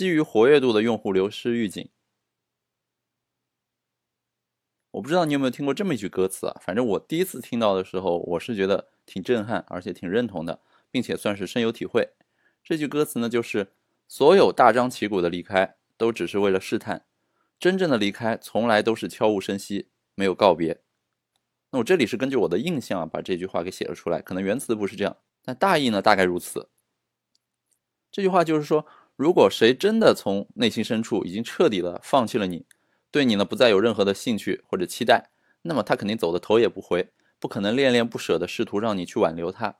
基于活跃度的用户流失预警。我不知道你有没有听过这么一句歌词啊？反正我第一次听到的时候，我是觉得挺震撼，而且挺认同的，并且算是深有体会。这句歌词呢，就是所有大张旗鼓的离开，都只是为了试探；真正的离开，从来都是悄无声息，没有告别。那我这里是根据我的印象啊，把这句话给写了出来。可能原词不是这样，但大意呢，大概如此。这句话就是说，如果谁真的从内心深处已经彻底的放弃了你，对你呢不再有任何的兴趣或者期待，那么他肯定走的头也不回，不可能恋恋不舍的试图让你去挽留他。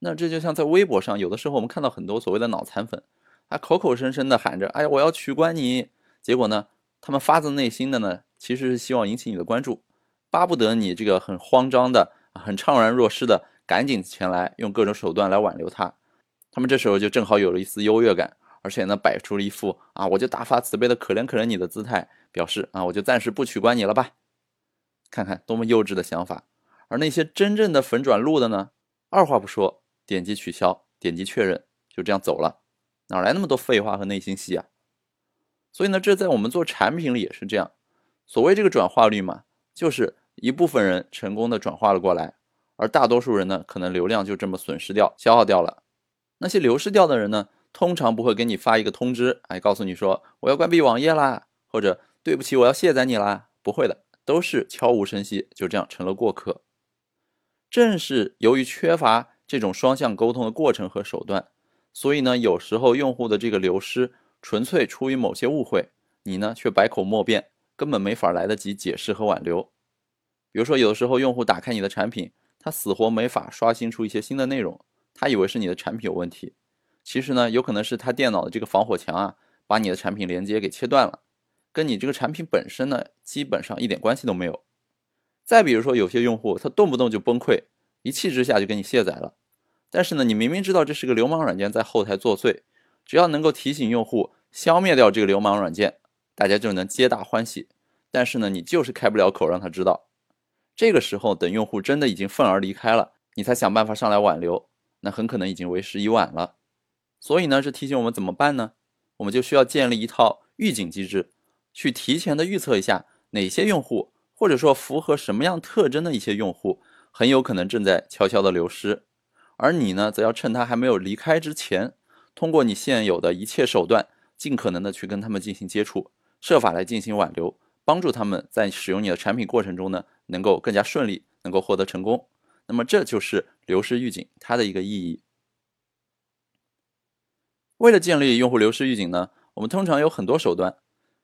那这就像在微博上，有的时候我们看到很多所谓的脑残粉，他口口声声的喊着“哎呀，我要取关你”，结果呢，他们发自内心的呢，其实是希望引起你的关注，巴不得你这个很慌张的、很怅然若失的，赶紧前来用各种手段来挽留他。他们这时候就正好有了一丝优越感，而且呢，摆出了一副啊，我就大发慈悲的可怜可怜你的姿态，表示啊，我就暂时不取关你了吧。看看多么幼稚的想法。而那些真正的粉转路的呢，二话不说。点击取消，点击确认，就这样走了，哪来那么多废话和内心戏啊？所以呢，这在我们做产品里也是这样。所谓这个转化率嘛，就是一部分人成功的转化了过来，而大多数人呢，可能流量就这么损失掉、消耗掉了。那些流失掉的人呢，通常不会给你发一个通知，哎，告诉你说我要关闭网页啦，或者对不起，我要卸载你啦，不会的，都是悄无声息，就这样成了过客。正是由于缺乏。这种双向沟通的过程和手段，所以呢，有时候用户的这个流失纯粹出于某些误会，你呢却百口莫辩，根本没法来得及解释和挽留。比如说，有的时候用户打开你的产品，他死活没法刷新出一些新的内容，他以为是你的产品有问题，其实呢，有可能是他电脑的这个防火墙啊，把你的产品连接给切断了，跟你这个产品本身呢，基本上一点关系都没有。再比如说，有些用户他动不动就崩溃。一气之下就给你卸载了，但是呢，你明明知道这是个流氓软件在后台作祟，只要能够提醒用户消灭掉这个流氓软件，大家就能皆大欢喜。但是呢，你就是开不了口让他知道。这个时候，等用户真的已经愤而离开了，你才想办法上来挽留，那很可能已经为时已晚了。所以呢，这提醒我们怎么办呢？我们就需要建立一套预警机制，去提前的预测一下哪些用户，或者说符合什么样特征的一些用户。很有可能正在悄悄的流失，而你呢，则要趁他还没有离开之前，通过你现有的一切手段，尽可能的去跟他们进行接触，设法来进行挽留，帮助他们在使用你的产品过程中呢，能够更加顺利，能够获得成功。那么这就是流失预警它的一个意义。为了建立用户流失预警呢，我们通常有很多手段，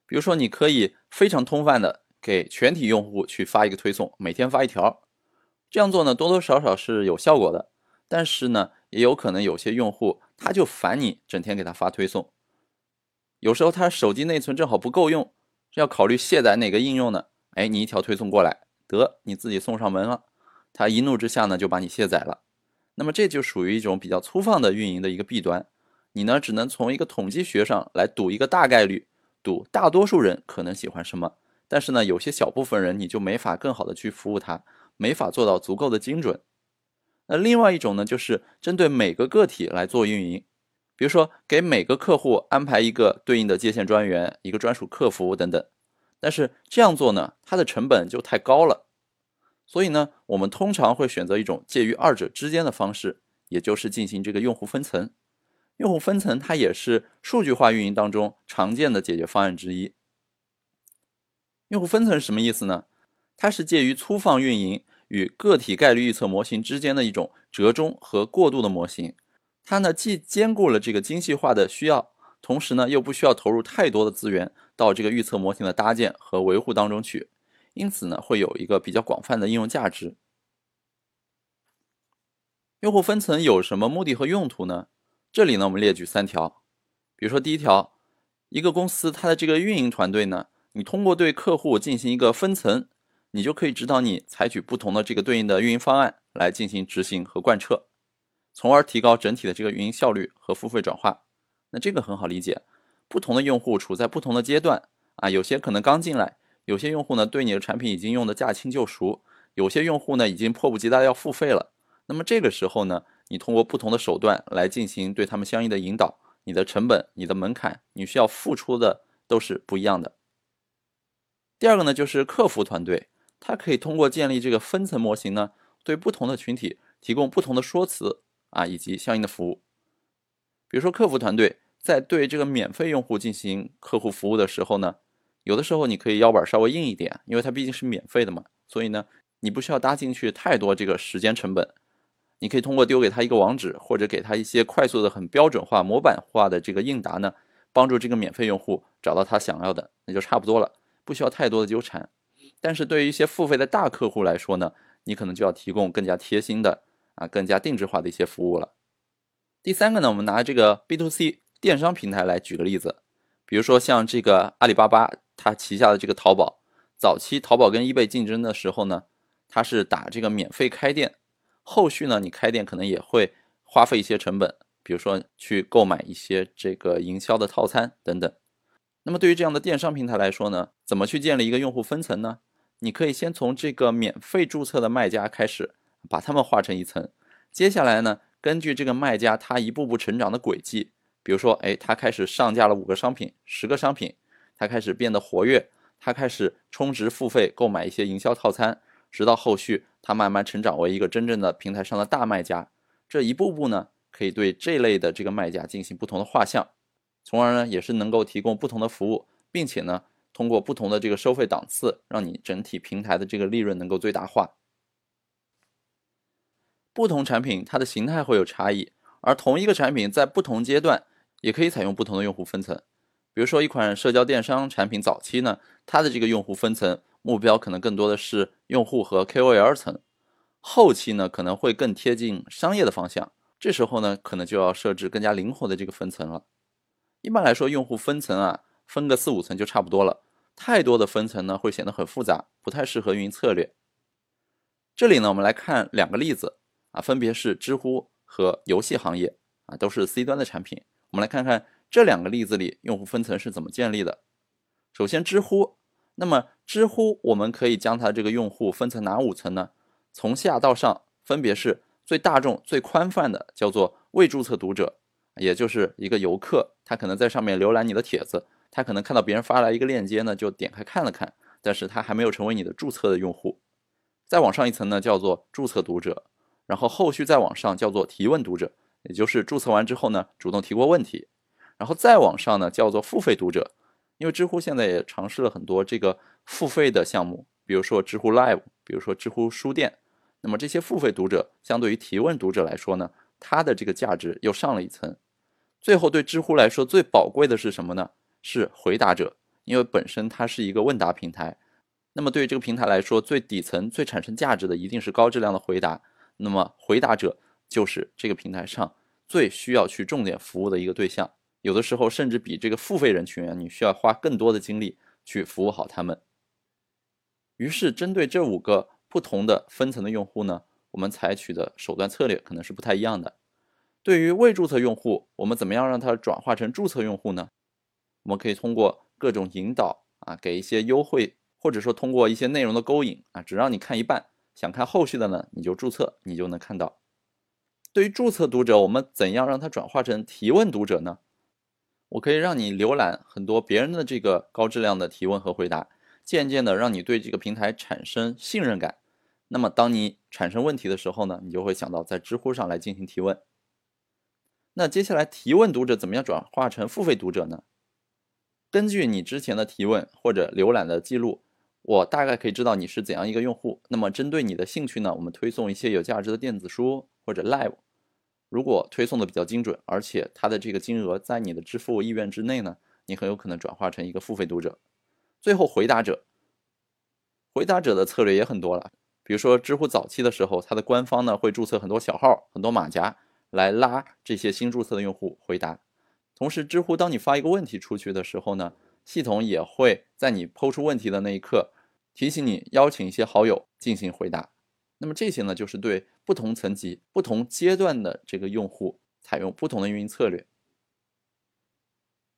比如说你可以非常通泛的给全体用户去发一个推送，每天发一条。这样做呢，多多少少是有效果的，但是呢，也有可能有些用户他就烦你整天给他发推送，有时候他手机内存正好不够用，要考虑卸载哪个应用呢？哎，你一条推送过来，得你自己送上门了，他一怒之下呢就把你卸载了。那么这就属于一种比较粗放的运营的一个弊端，你呢只能从一个统计学上来赌一个大概率，赌大多数人可能喜欢什么，但是呢有些小部分人你就没法更好的去服务他。没法做到足够的精准。那另外一种呢，就是针对每个个体来做运营，比如说给每个客户安排一个对应的接线专员、一个专属客服等等。但是这样做呢，它的成本就太高了。所以呢，我们通常会选择一种介于二者之间的方式，也就是进行这个用户分层。用户分层它也是数据化运营当中常见的解决方案之一。用户分层是什么意思呢？它是介于粗放运营与个体概率预测模型之间的一种折中和过渡的模型。它呢既兼顾了这个精细化的需要，同时呢又不需要投入太多的资源到这个预测模型的搭建和维护当中去，因此呢会有一个比较广泛的应用价值。用户分层有什么目的和用途呢？这里呢我们列举三条。比如说第一条，一个公司它的这个运营团队呢，你通过对客户进行一个分层。你就可以指导你采取不同的这个对应的运营方案来进行执行和贯彻，从而提高整体的这个运营效率和付费转化。那这个很好理解，不同的用户处在不同的阶段啊，有些可能刚进来，有些用户呢对你的产品已经用的驾轻就熟，有些用户呢已经迫不及待要付费了。那么这个时候呢，你通过不同的手段来进行对他们相应的引导，你的成本、你的门槛、你需要付出的都是不一样的。第二个呢，就是客服团队，它可以通过建立这个分层模型呢，对不同的群体提供不同的说辞啊，以及相应的服务。比如说，客服团队在对这个免费用户进行客户服务的时候呢，有的时候你可以腰板稍微硬一点，因为它毕竟是免费的嘛，所以呢，你不需要搭进去太多这个时间成本。你可以通过丢给他一个网址，或者给他一些快速的、很标准化、模板化的这个应答呢，帮助这个免费用户找到他想要的，那就差不多了。不需要太多的纠缠，但是对于一些付费的大客户来说呢，你可能就要提供更加贴心的啊，更加定制化的一些服务了。第三个呢，我们拿这个 B to C 电商平台来举个例子，比如说像这个阿里巴巴，它旗下的这个淘宝，早期淘宝跟易贝竞争的时候呢，它是打这个免费开店，后续呢，你开店可能也会花费一些成本，比如说去购买一些这个营销的套餐等等。那么对于这样的电商平台来说呢，怎么去建立一个用户分层呢？你可以先从这个免费注册的卖家开始，把他们划成一层。接下来呢，根据这个卖家他一步步成长的轨迹，比如说，哎，他开始上架了五个商品、十个商品，他开始变得活跃，他开始充值付费购买一些营销套餐，直到后续他慢慢成长为一个真正的平台上的大卖家。这一步步呢，可以对这类的这个卖家进行不同的画像。从而呢，也是能够提供不同的服务，并且呢，通过不同的这个收费档次，让你整体平台的这个利润能够最大化。不同产品它的形态会有差异，而同一个产品在不同阶段也可以采用不同的用户分层。比如说一款社交电商产品早期呢，它的这个用户分层目标可能更多的是用户和 KOL 层，后期呢可能会更贴近商业的方向，这时候呢可能就要设置更加灵活的这个分层了。一般来说，用户分层啊，分个四五层就差不多了。太多的分层呢，会显得很复杂，不太适合运营策略。这里呢，我们来看两个例子啊，分别是知乎和游戏行业啊，都是 C 端的产品。我们来看看这两个例子里用户分层是怎么建立的。首先，知乎，那么知乎我们可以将它这个用户分成哪五层呢？从下到上，分别是最大众、最宽泛的，叫做未注册读者。也就是一个游客，他可能在上面浏览你的帖子，他可能看到别人发来一个链接呢，就点开看了看，但是他还没有成为你的注册的用户。再往上一层呢，叫做注册读者，然后后续再往上叫做提问读者，也就是注册完之后呢，主动提过问题，然后再往上呢，叫做付费读者。因为知乎现在也尝试了很多这个付费的项目，比如说知乎 Live，比如说知乎书店，那么这些付费读者相对于提问读者来说呢？它的这个价值又上了一层，最后对知乎来说最宝贵的是什么呢？是回答者，因为本身它是一个问答平台。那么对于这个平台来说，最底层、最产生价值的一定是高质量的回答。那么回答者就是这个平台上最需要去重点服务的一个对象，有的时候甚至比这个付费人群啊，你需要花更多的精力去服务好他们。于是针对这五个不同的分层的用户呢？我们采取的手段策略可能是不太一样的。对于未注册用户，我们怎么样让他转化成注册用户呢？我们可以通过各种引导啊，给一些优惠，或者说通过一些内容的勾引啊，只让你看一半，想看后续的呢，你就注册，你就能看到。对于注册读者，我们怎样让他转化成提问读者呢？我可以让你浏览很多别人的这个高质量的提问和回答，渐渐的让你对这个平台产生信任感。那么，当你产生问题的时候呢，你就会想到在知乎上来进行提问。那接下来提问读者怎么样转化成付费读者呢？根据你之前的提问或者浏览的记录，我大概可以知道你是怎样一个用户。那么针对你的兴趣呢，我们推送一些有价值的电子书或者 Live。如果推送的比较精准，而且它的这个金额在你的支付意愿之内呢，你很有可能转化成一个付费读者。最后回答者，回答者的策略也很多了。比如说，知乎早期的时候，它的官方呢会注册很多小号、很多马甲来拉这些新注册的用户回答。同时，知乎当你发一个问题出去的时候呢，系统也会在你抛出问题的那一刻提醒你邀请一些好友进行回答。那么这些呢，就是对不同层级、不同阶段的这个用户采用不同的运营策略。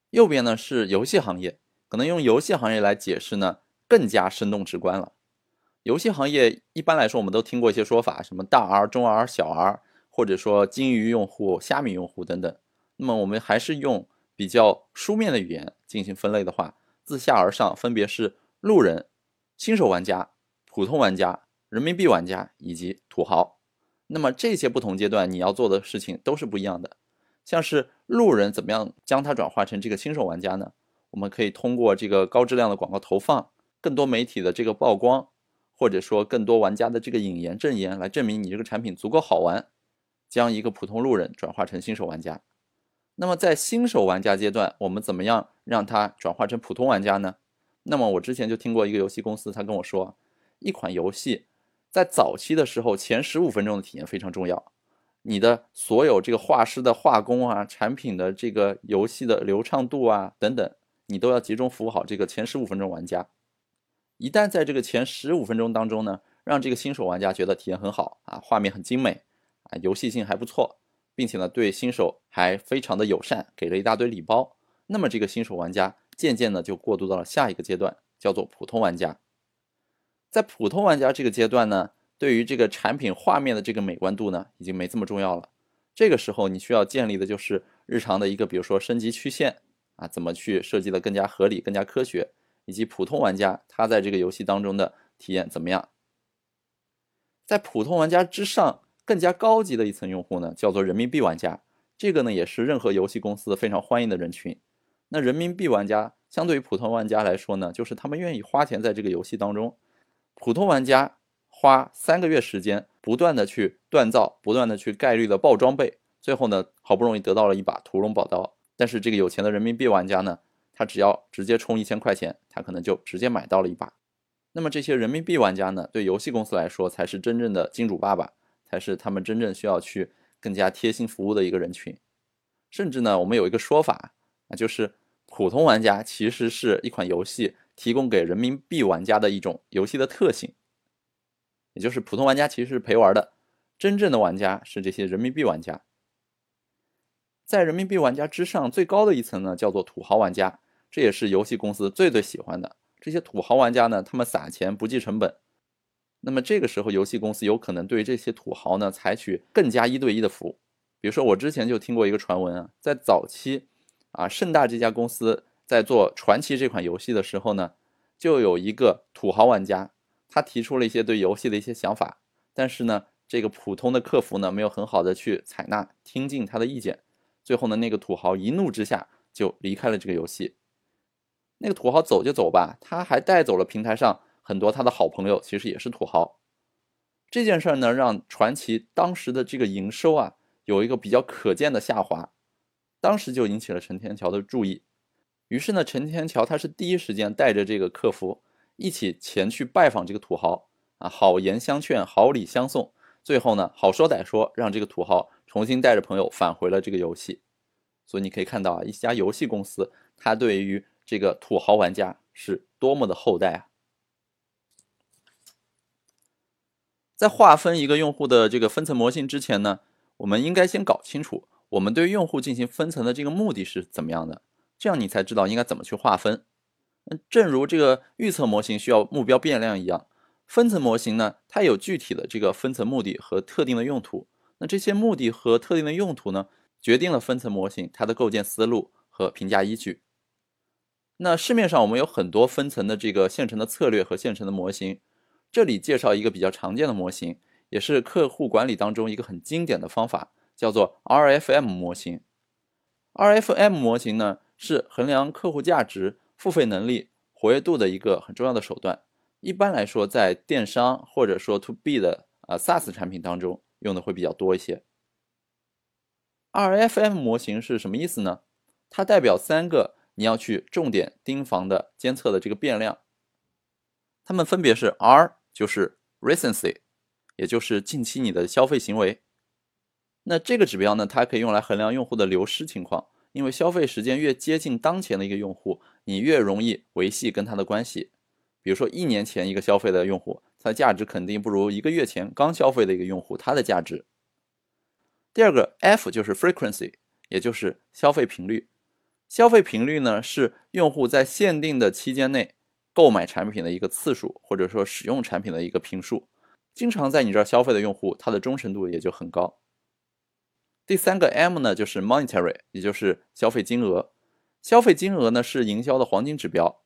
右边呢是游戏行业，可能用游戏行业来解释呢更加生动直观了。游戏行业一般来说，我们都听过一些说法，什么大 R、中 R、小 R，或者说金鱼用户、虾米用户等等。那么我们还是用比较书面的语言进行分类的话，自下而上分别是路人、新手玩家、普通玩家、人民币玩家以及土豪。那么这些不同阶段你要做的事情都是不一样的。像是路人怎么样将它转化成这个新手玩家呢？我们可以通过这个高质量的广告投放、更多媒体的这个曝光，或者说更多玩家的这个引言证言来证明你这个产品足够好玩，将一个普通路人转化成新手玩家。那么在新手玩家阶段，我们怎么样让它转化成普通玩家呢？那么我之前就听过一个游戏公司，他跟我说，一款游戏在早期的时候，前十五分钟的体验非常重要。你的所有这个画师的画工啊，产品的这个游戏的流畅度啊等等，你都要集中服务好这个前十五分钟玩家。一旦在这个前十五分钟当中呢，让这个新手玩家觉得体验很好啊，画面很精美啊，游戏性还不错，并且呢对新手还非常的友善，给了一大堆礼包，那么这个新手玩家渐渐的就过渡到了下一个阶段，叫做普通玩家。在普通玩家这个阶段呢。对于这个产品画面的这个美观度呢，已经没这么重要了。这个时候你需要建立的就是日常的一个，比如说升级曲线啊，怎么去设计的更加合理、更加科学，以及普通玩家他在这个游戏当中的体验怎么样。在普通玩家之上，更加高级的一层用户呢，叫做人民币玩家。这个呢，也是任何游戏公司非常欢迎的人群。那人民币玩家相对于普通玩家来说呢，就是他们愿意花钱在这个游戏当中。普通玩家。花三个月时间，不断的去锻造，不断的去概率的爆装备，最后呢，好不容易得到了一把屠龙宝刀。但是这个有钱的人民币玩家呢，他只要直接充一千块钱，他可能就直接买到了一把。那么这些人民币玩家呢，对游戏公司来说才是真正的金主爸爸，才是他们真正需要去更加贴心服务的一个人群。甚至呢，我们有一个说法啊，就是普通玩家其实是一款游戏提供给人民币玩家的一种游戏的特性。也就是普通玩家其实是陪玩的，真正的玩家是这些人民币玩家。在人民币玩家之上最高的一层呢，叫做土豪玩家，这也是游戏公司最最喜欢的。这些土豪玩家呢，他们撒钱不计成本。那么这个时候，游戏公司有可能对这些土豪呢，采取更加一对一的服务。比如说，我之前就听过一个传闻啊，在早期啊，盛大这家公司在做传奇这款游戏的时候呢，就有一个土豪玩家。他提出了一些对游戏的一些想法，但是呢，这个普通的客服呢没有很好的去采纳、听进他的意见，最后呢，那个土豪一怒之下就离开了这个游戏。那个土豪走就走吧，他还带走了平台上很多他的好朋友，其实也是土豪。这件事儿呢，让传奇当时的这个营收啊有一个比较可见的下滑，当时就引起了陈天桥的注意。于是呢，陈天桥他是第一时间带着这个客服。一起前去拜访这个土豪啊，好言相劝，好礼相送，最后呢，好说歹说，让这个土豪重新带着朋友返回了这个游戏。所以你可以看到啊，一家游戏公司，它对于这个土豪玩家是多么的厚待啊。在划分一个用户的这个分层模型之前呢，我们应该先搞清楚我们对用户进行分层的这个目的是怎么样的，这样你才知道应该怎么去划分。正如这个预测模型需要目标变量一样，分层模型呢，它有具体的这个分层目的和特定的用途。那这些目的和特定的用途呢，决定了分层模型它的构建思路和评价依据。那市面上我们有很多分层的这个现成的策略和现成的模型，这里介绍一个比较常见的模型，也是客户管理当中一个很经典的方法，叫做 RFM 模型。RFM 模型呢，是衡量客户价值。付费能力、活跃度的一个很重要的手段，一般来说，在电商或者说 To B 的啊 SaaS 产品当中用的会比较多一些。RFM 模型是什么意思呢？它代表三个你要去重点盯防的监测的这个变量，它们分别是 R 就是 Recency，也就是近期你的消费行为。那这个指标呢，它可以用来衡量用户的流失情况。因为消费时间越接近当前的一个用户，你越容易维系跟他的关系。比如说一年前一个消费的用户，他的价值肯定不如一个月前刚消费的一个用户他的价值。第二个 F 就是 frequency，也就是消费频率。消费频率呢是用户在限定的期间内购买产品的一个次数，或者说使用产品的一个频数。经常在你这儿消费的用户，他的忠诚度也就很高。第三个 M 呢，就是 monetary，也就是消费金额。消费金额呢是营销的黄金指标。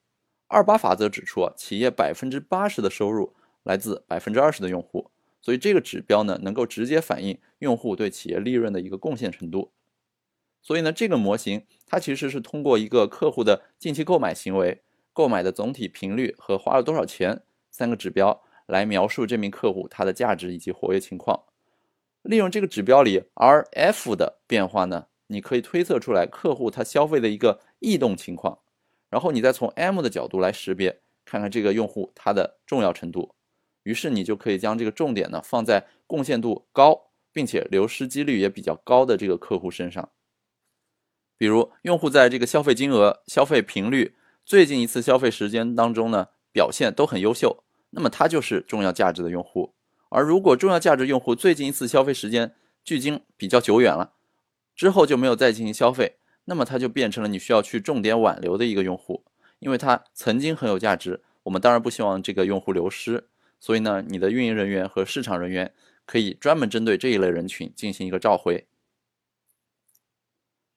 二八法则指出啊，企业百分之八十的收入来自百分之二十的用户，所以这个指标呢能够直接反映用户对企业利润的一个贡献程度。所以呢，这个模型它其实是通过一个客户的近期购买行为、购买的总体频率和花了多少钱三个指标来描述这名客户他的价值以及活跃情况。利用这个指标里 RF 的变化呢，你可以推测出来客户他消费的一个异动情况，然后你再从 M 的角度来识别，看看这个用户他的重要程度。于是你就可以将这个重点呢放在贡献度高并且流失几率也比较高的这个客户身上。比如，用户在这个消费金额、消费频率、最近一次消费时间当中呢，表现都很优秀，那么他就是重要价值的用户。而如果重要价值用户最近一次消费时间距今比较久远了，之后就没有再进行消费，那么他就变成了你需要去重点挽留的一个用户，因为他曾经很有价值。我们当然不希望这个用户流失，所以呢，你的运营人员和市场人员可以专门针对这一类人群进行一个召回。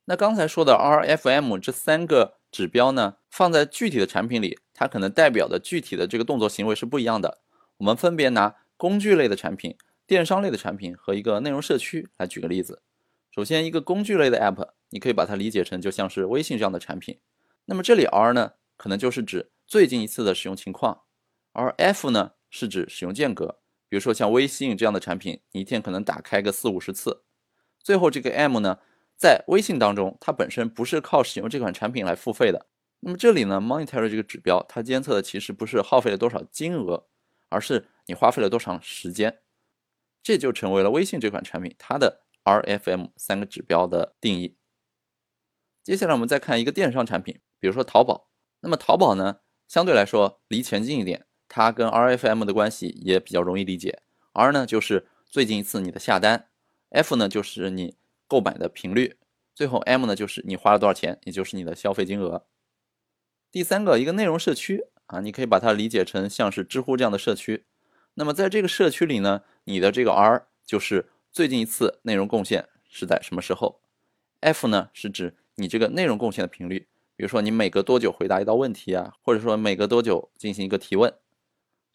那刚才说的 RFM 这三个指标呢，放在具体的产品里，它可能代表的具体的这个动作行为是不一样的。我们分别拿工具类的产品、电商类的产品和一个内容社区来举个例子。首先，一个工具类的 App，你可以把它理解成就像是微信这样的产品。那么这里 R 呢，可能就是指最近一次的使用情况，而 F 呢是指使用间隔。比如说像微信这样的产品，你一天可能打开个四五十次。最后这个 M 呢？在微信当中，它本身不是靠使用这款产品来付费的。那么这里呢，monetary 这个指标，它监测的其实不是耗费了多少金额，而是你花费了多长时间。这就成为了微信这款产品它的 RFM 三个指标的定义。接下来我们再看一个电商产品，比如说淘宝。那么淘宝呢，相对来说离钱近一点，它跟 RFM 的关系也比较容易理解。R 呢就是最近一次你的下单，F 呢就是你。购买的频率，最后 M 呢就是你花了多少钱，也就是你的消费金额。第三个一个内容社区啊，你可以把它理解成像是知乎这样的社区。那么在这个社区里呢，你的这个 R 就是最近一次内容贡献是在什么时候？F 呢是指你这个内容贡献的频率，比如说你每隔多久回答一道问题啊，或者说每隔多久进行一个提问。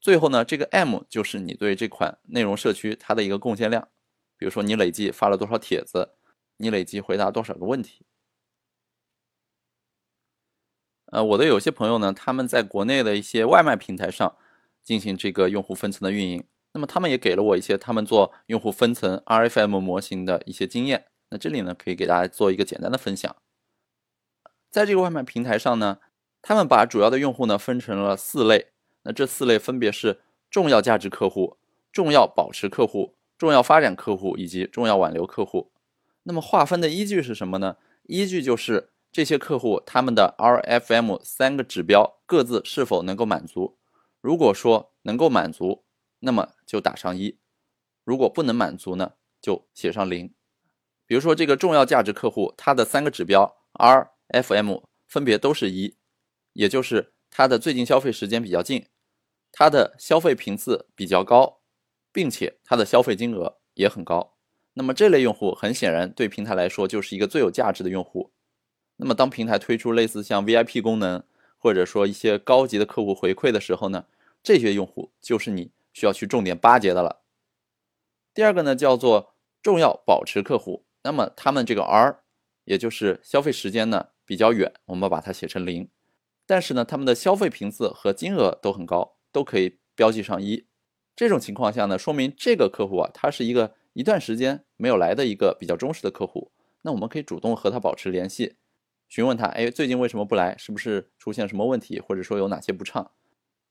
最后呢，这个 M 就是你对这款内容社区它的一个贡献量，比如说你累计发了多少帖子。你累计回答多少个问题？呃，我的有些朋友呢，他们在国内的一些外卖平台上进行这个用户分层的运营，那么他们也给了我一些他们做用户分层 RFM 模型的一些经验。那这里呢，可以给大家做一个简单的分享。在这个外卖平台上呢，他们把主要的用户呢分成了四类，那这四类分别是重要价值客户、重要保持客户、重要发展客户以及重要挽留客户。那么划分的依据是什么呢？依据就是这些客户他们的 RFM 三个指标各自是否能够满足。如果说能够满足，那么就打上一；如果不能满足呢，就写上零。比如说这个重要价值客户，它的三个指标 RFM 分别都是一，也就是它的最近消费时间比较近，它的消费频次比较高，并且它的消费金额也很高。那么这类用户很显然对平台来说就是一个最有价值的用户。那么当平台推出类似像 VIP 功能，或者说一些高级的客户回馈的时候呢，这些用户就是你需要去重点巴结的了。第二个呢叫做重要保持客户，那么他们这个 R，也就是消费时间呢比较远，我们把它写成零，但是呢他们的消费频次和金额都很高，都可以标记上一。这种情况下呢，说明这个客户啊，他是一个。一段时间没有来的一个比较忠实的客户，那我们可以主动和他保持联系，询问他，哎，最近为什么不来？是不是出现什么问题，或者说有哪些不畅，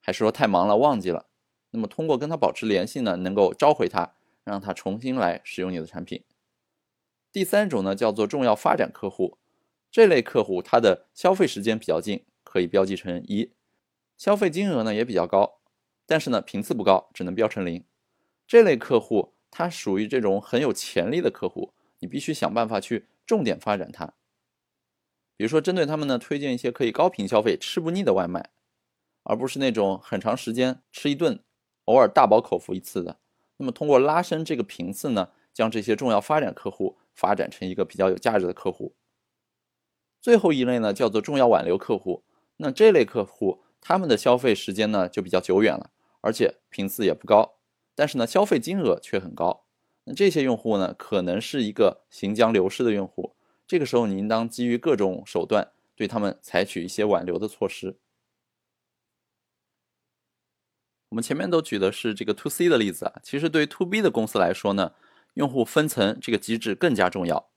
还是说太忙了忘记了？那么通过跟他保持联系呢，能够召回他，让他重新来使用你的产品。第三种呢，叫做重要发展客户，这类客户他的消费时间比较近，可以标记成一，消费金额呢也比较高，但是呢频次不高，只能标成零。这类客户。它属于这种很有潜力的客户，你必须想办法去重点发展它。比如说，针对他们呢，推荐一些可以高频消费、吃不腻的外卖，而不是那种很长时间吃一顿、偶尔大饱口福一次的。那么，通过拉伸这个频次呢，将这些重要发展客户发展成一个比较有价值的客户。最后一类呢，叫做重要挽留客户。那这类客户，他们的消费时间呢就比较久远了，而且频次也不高，但是呢，消费金额却很高。那这些用户呢，可能是一个行将流失的用户。这个时候，你应当基于各种手段对他们采取一些挽留的措施。我们前面都举的是这个 to C 的例子啊，其实对于 to B 的公司来说呢，用户分层这个机制更加重要。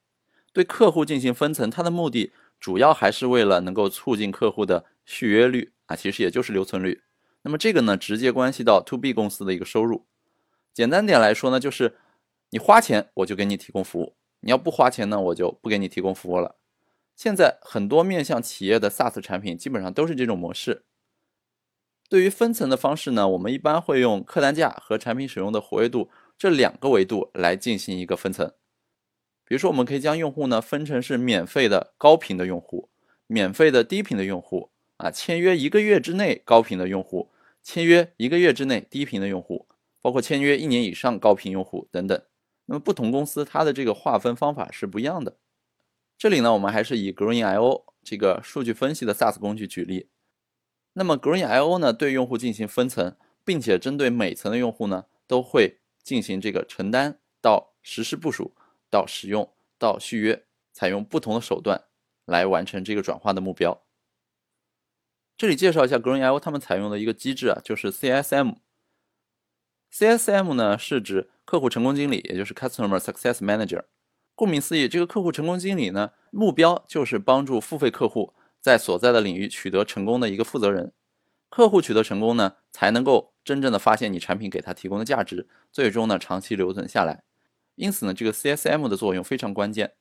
对客户进行分层，它的目的主要还是为了能够促进客户的续约率啊，其实也就是留存率。那么这个呢，直接关系到 to B 公司的一个收入。简单点来说呢，就是你花钱我就给你提供服务。你要不花钱呢，我就不给你提供服务了。现在很多面向企业的 SaaS 产品基本上都是这种模式。对于分层的方式呢，我们一般会用客单价和产品使用的活跃度这两个维度来进行一个分层。比如说，我们可以将用户呢分成是免费的高频的用户、免费的低频的用户啊，签约一个月之内高频的用户、签约一个月之内低频的用户，包括签约一年以上高频用户等等。那么不同公司它的这个划分方法是不一样的。这里呢，我们还是以 Green.io 这个数据分析的 SaaS 工具举例。那么 Green.io 呢，对用户进行分层，并且针对每层的用户呢，都会进行这个承担到实施部署到使用到续约，采用不同的手段来完成这个转化的目标。这里介绍一下 Green.io 他们采用的一个机制啊，就是 CSM。CSM 呢是指客户成功经理，也就是 Customer Success Manager。顾名思义，这个客户成功经理呢，目标就是帮助付费客户在所在的领域取得成功的一个负责人。客户取得成功呢，才能够真正的发现你产品给他提供的价值，最终呢长期留存下来。因此呢，这个 CSM 的作用非常关键。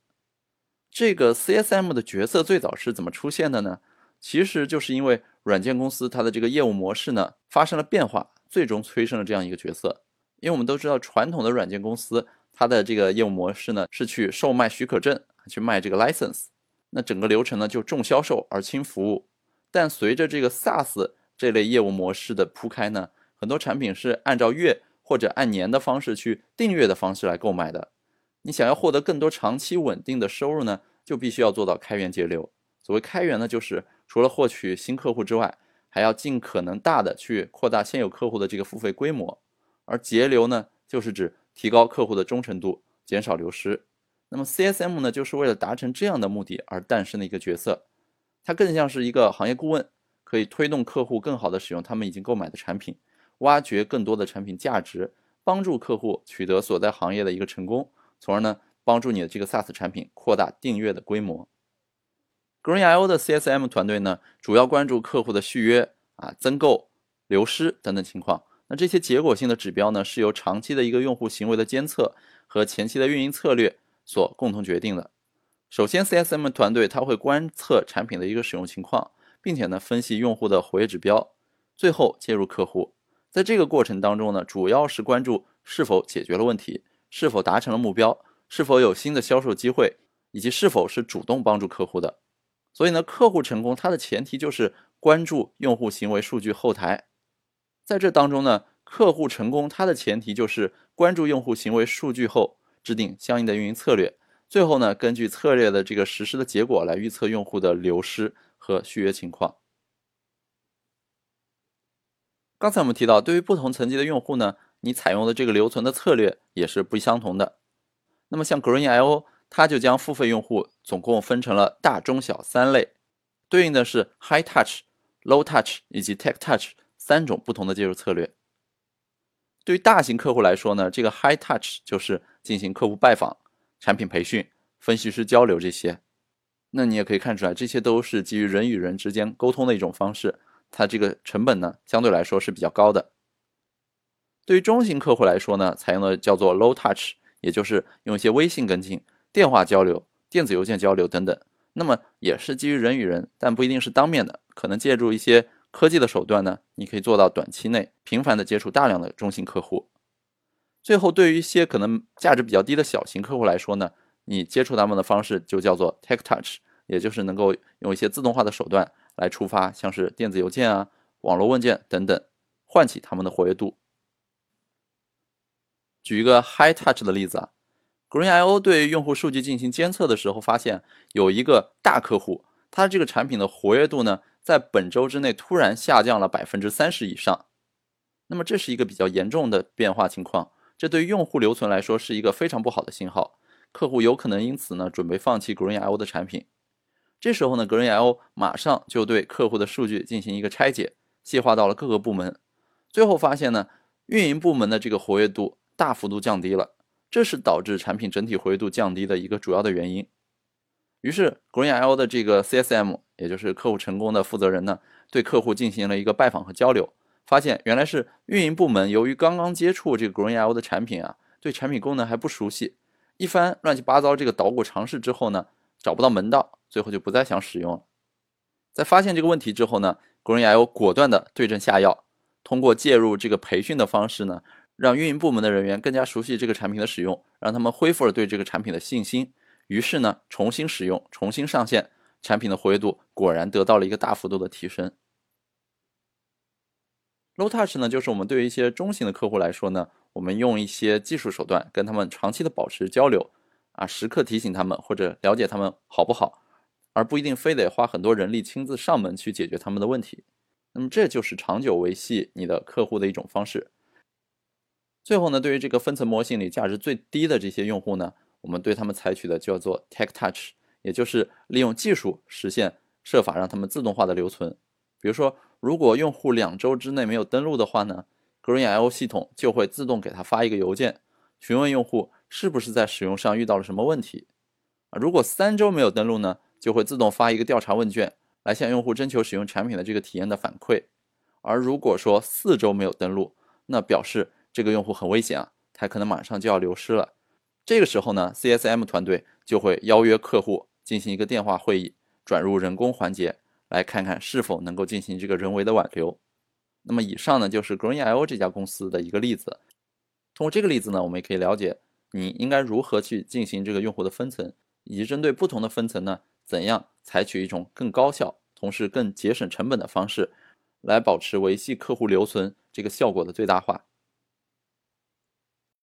这个 CSM 的角色最早是怎么出现的呢？其实就是因为软件公司它的这个业务模式呢发生了变化，最终催生了这样一个角色。因为我们都知道，传统的软件公司它的这个业务模式呢，是去售卖许可证，去卖这个 license，那整个流程呢就重销售而轻服务。但随着这个 SaaS 这类业务模式的铺开呢，很多产品是按照月或者按年的方式去订阅的方式来购买的。你想要获得更多长期稳定的收入呢，就必须要做到开源节流。所谓开源呢，就是除了获取新客户之外，还要尽可能大的去扩大现有客户的这个付费规模。而节流呢，就是指提高客户的忠诚度，减少流失。那么 CSM 呢，就是为了达成这样的目的而诞生的一个角色。它更像是一个行业顾问，可以推动客户更好的使用他们已经购买的产品，挖掘更多的产品价值，帮助客户取得所在行业的一个成功，从而呢，帮助你的这个 SaaS 产品扩大订阅的规模。Green.io 的 CSM 团队呢，主要关注客户的续约啊、增购、流失等等情况。那这些结果性的指标呢，是由长期的一个用户行为的监测和前期的运营策略所共同决定的。首先，CSM 团队它会观测产品的一个使用情况，并且呢分析用户的活跃指标，最后介入客户。在这个过程当中呢，主要是关注是否解决了问题，是否达成了目标，是否有新的销售机会，以及是否是主动帮助客户的。所以呢，客户成功它的前提就是关注用户行为数据后台。在这当中呢，客户成功，它的前提就是关注用户行为数据后，制定相应的运营策略，最后呢，根据策略的这个实施的结果来预测用户的流失和续约情况。刚才我们提到，对于不同层级的用户呢，你采用的这个留存的策略也是不相同的。那么像 Green.io，它就将付费用户总共分成了大、中、小三类，对应的是 High Touch、Low Touch 以及 Tech Touch。三种不同的介入策略。对于大型客户来说呢，这个 high touch 就是进行客户拜访、产品培训、分析师交流这些。那你也可以看出来，这些都是基于人与人之间沟通的一种方式，它这个成本呢相对来说是比较高的。对于中型客户来说呢，采用的叫做 low touch，也就是用一些微信跟进、电话交流、电子邮件交流等等。那么也是基于人与人，但不一定是当面的，可能借助一些。科技的手段呢，你可以做到短期内频繁的接触大量的中型客户。最后，对于一些可能价值比较低的小型客户来说呢，你接触他们的方式就叫做 tech touch，也就是能够用一些自动化的手段来触发，像是电子邮件啊、网络问卷等等，唤起他们的活跃度。举一个 high touch 的例子啊，Green.io 对用户数据进行监测的时候，发现有一个大客户，他这个产品的活跃度呢，在本周之内突然下降了百分之三十以上。那么这是一个比较严重的变化情况，这对于用户留存来说是一个非常不好的信号。客户有可能因此呢，准备放弃 Green.io 的产品。这时候呢，Green.io 马上就对客户的数据进行一个拆解，细化到了各个部门，最后发现呢，运营部门的这个活跃度大幅度降低了。这是导致产品整体活跃度降低的一个主要的原因。于是，Green.io 的这个 CSM，也就是客户成功的负责人呢，对客户进行了一个拜访和交流，发现原来是运营部门由于刚刚接触这个 Green.io 的产品啊，对产品功能还不熟悉，一番乱七八糟这个捣鼓尝试之后呢，找不到门道，最后就不再想使用了。在发现这个问题之后呢，Green.io 果断的对症下药，通过介入这个培训的方式呢。让运营部门的人员更加熟悉这个产品的使用，让他们恢复了对这个产品的信心。于是呢，重新使用，重新上线，产品的活跃度果然得到了一个大幅度的提升。Low Touch 呢，就是我们对于一些中型的客户来说呢，我们用一些技术手段跟他们长期的保持交流，啊，时刻提醒他们或者了解他们好不好，而不一定非得花很多人力亲自上门去解决他们的问题。那么这就是长久维系你的客户的一种方式。最后呢，对于这个分层模型里价值最低的这些用户呢，我们对他们采取的叫做 Tech Touch，也就是利用技术实现设法让他们自动化的留存。比如说，如果用户两周之内没有登录的话呢，Green.io 系统就会自动给他发一个邮件，询问用户是不是在使用上遇到了什么问题。啊，如果三周没有登录呢，就会自动发一个调查问卷来向用户征求使用产品的这个体验的反馈。而如果说四周没有登录，那表示这个用户很危险啊，他可能马上就要流失了。这个时候呢，CSM 团队就会邀约客户进行一个电话会议，转入人工环节，来看看是否能够进行这个人为的挽留。那么以上呢就是 Green.io 这家公司的一个例子。通过这个例子呢，我们也可以了解你应该如何去进行这个用户的分层，以及针对不同的分层呢，怎样采取一种更高效，同时更节省成本的方式，来保持维系客户留存这个效果的最大化。